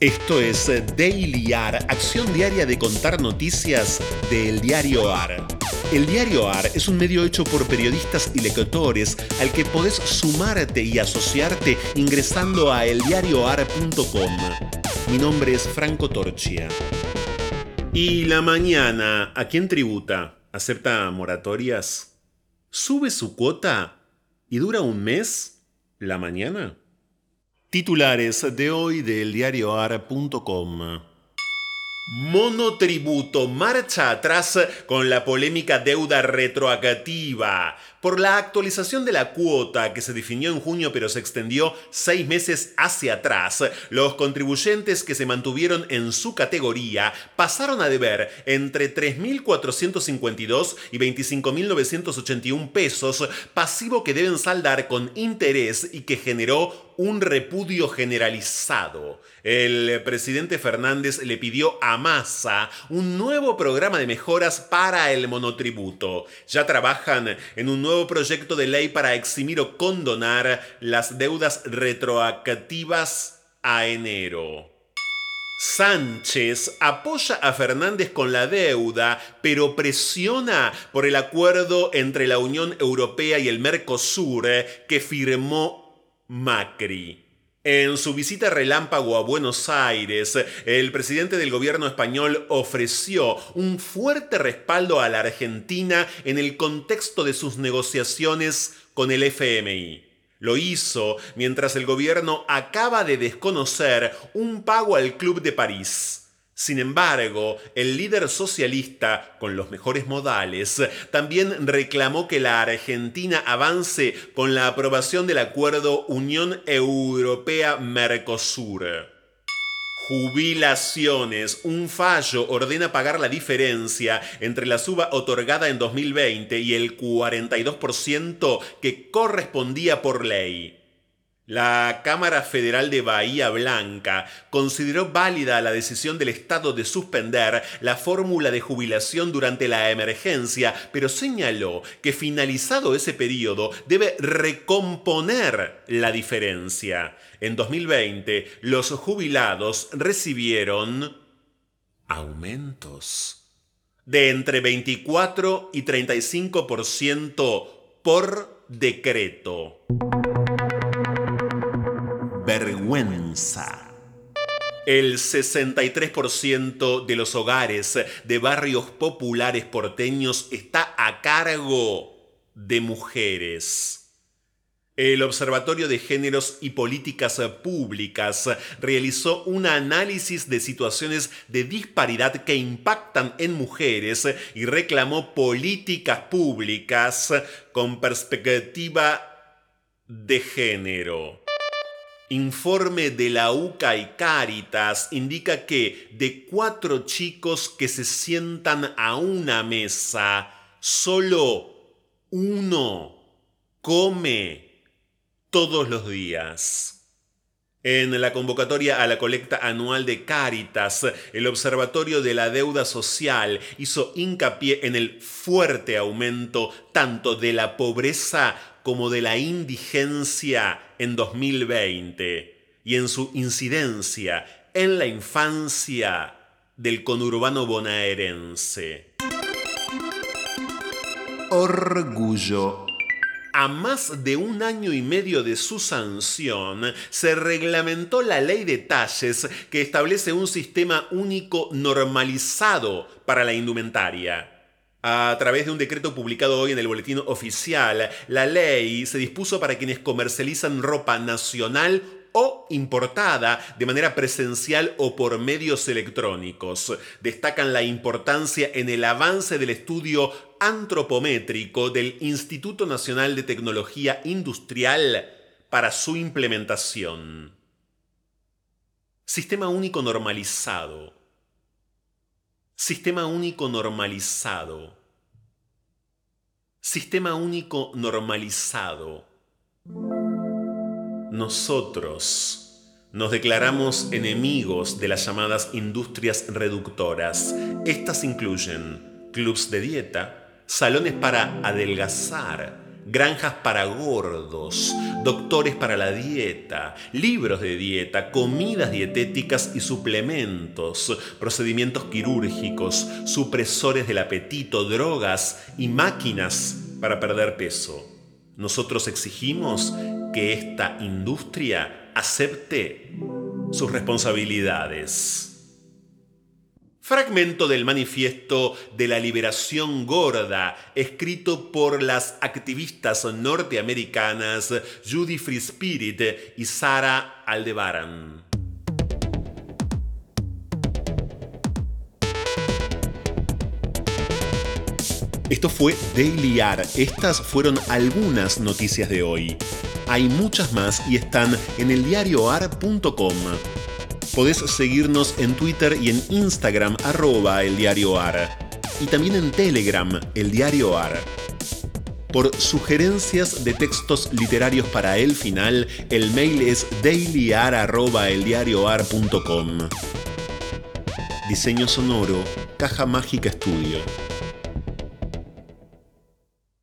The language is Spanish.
Esto es Daily AR, acción diaria de contar noticias del diario AR. El diario AR es un medio hecho por periodistas y lectores al que podés sumarte y asociarte ingresando a eldiarioar.com. Mi nombre es Franco Torchia. ¿Y la mañana a quién tributa? ¿Acepta moratorias? ¿Sube su cuota y dura un mes? ¿La mañana? Titulares de hoy del diarioar.com. Monotributo marcha atrás con la polémica deuda retroactiva por la actualización de la cuota que se definió en junio pero se extendió seis meses hacia atrás. Los contribuyentes que se mantuvieron en su categoría pasaron a deber entre 3.452 y 25.981 pesos, pasivo que deben saldar con interés y que generó un repudio generalizado. El presidente Fernández le pidió a Massa un nuevo programa de mejoras para el monotributo. Ya trabajan en un nuevo proyecto de ley para eximir o condonar las deudas retroactivas a enero. Sánchez apoya a Fernández con la deuda, pero presiona por el acuerdo entre la Unión Europea y el Mercosur que firmó Macri. En su visita relámpago a Buenos Aires, el presidente del gobierno español ofreció un fuerte respaldo a la Argentina en el contexto de sus negociaciones con el FMI. Lo hizo mientras el gobierno acaba de desconocer un pago al Club de París. Sin embargo, el líder socialista, con los mejores modales, también reclamó que la Argentina avance con la aprobación del acuerdo Unión Europea-Mercosur. Jubilaciones. Un fallo ordena pagar la diferencia entre la suba otorgada en 2020 y el 42% que correspondía por ley. La Cámara Federal de Bahía Blanca consideró válida la decisión del Estado de suspender la fórmula de jubilación durante la emergencia, pero señaló que finalizado ese periodo debe recomponer la diferencia. En 2020, los jubilados recibieron aumentos de entre 24 y 35% por decreto vergüenza. El 63% de los hogares de barrios populares porteños está a cargo de mujeres. El Observatorio de Géneros y Políticas Públicas realizó un análisis de situaciones de disparidad que impactan en mujeres y reclamó políticas públicas con perspectiva de género. Informe de la UCA y Cáritas indica que de cuatro chicos que se sientan a una mesa, solo uno come todos los días. En la convocatoria a la colecta anual de Cáritas, el Observatorio de la Deuda Social hizo hincapié en el fuerte aumento tanto de la pobreza como de la indigencia en 2020 y en su incidencia en la infancia del conurbano bonaerense. Orgullo a más de un año y medio de su sanción, se reglamentó la ley de talles que establece un sistema único normalizado para la indumentaria. A través de un decreto publicado hoy en el Boletín Oficial, la ley se dispuso para quienes comercializan ropa nacional o importada de manera presencial o por medios electrónicos. Destacan la importancia en el avance del estudio antropométrico del Instituto Nacional de Tecnología Industrial para su implementación. Sistema único normalizado. Sistema único normalizado. Sistema único normalizado nosotros nos declaramos enemigos de las llamadas industrias reductoras. Estas incluyen clubs de dieta, salones para adelgazar, granjas para gordos, doctores para la dieta, libros de dieta, comidas dietéticas y suplementos, procedimientos quirúrgicos, supresores del apetito, drogas y máquinas para perder peso. Nosotros exigimos que esta industria acepte sus responsabilidades. Fragmento del manifiesto de la liberación gorda, escrito por las activistas norteamericanas Judy Free Spirit y Sara Aldebaran. Esto fue Daily AR. Estas fueron algunas noticias de hoy. Hay muchas más y están en eldiarioar.com. Podés seguirnos en Twitter y en Instagram arroba eldiarioar. Y también en Telegram, el diario AR. Por sugerencias de textos literarios para el final, el mail es dailyar.eldiarioar.com. Diseño sonoro, Caja Mágica Estudio.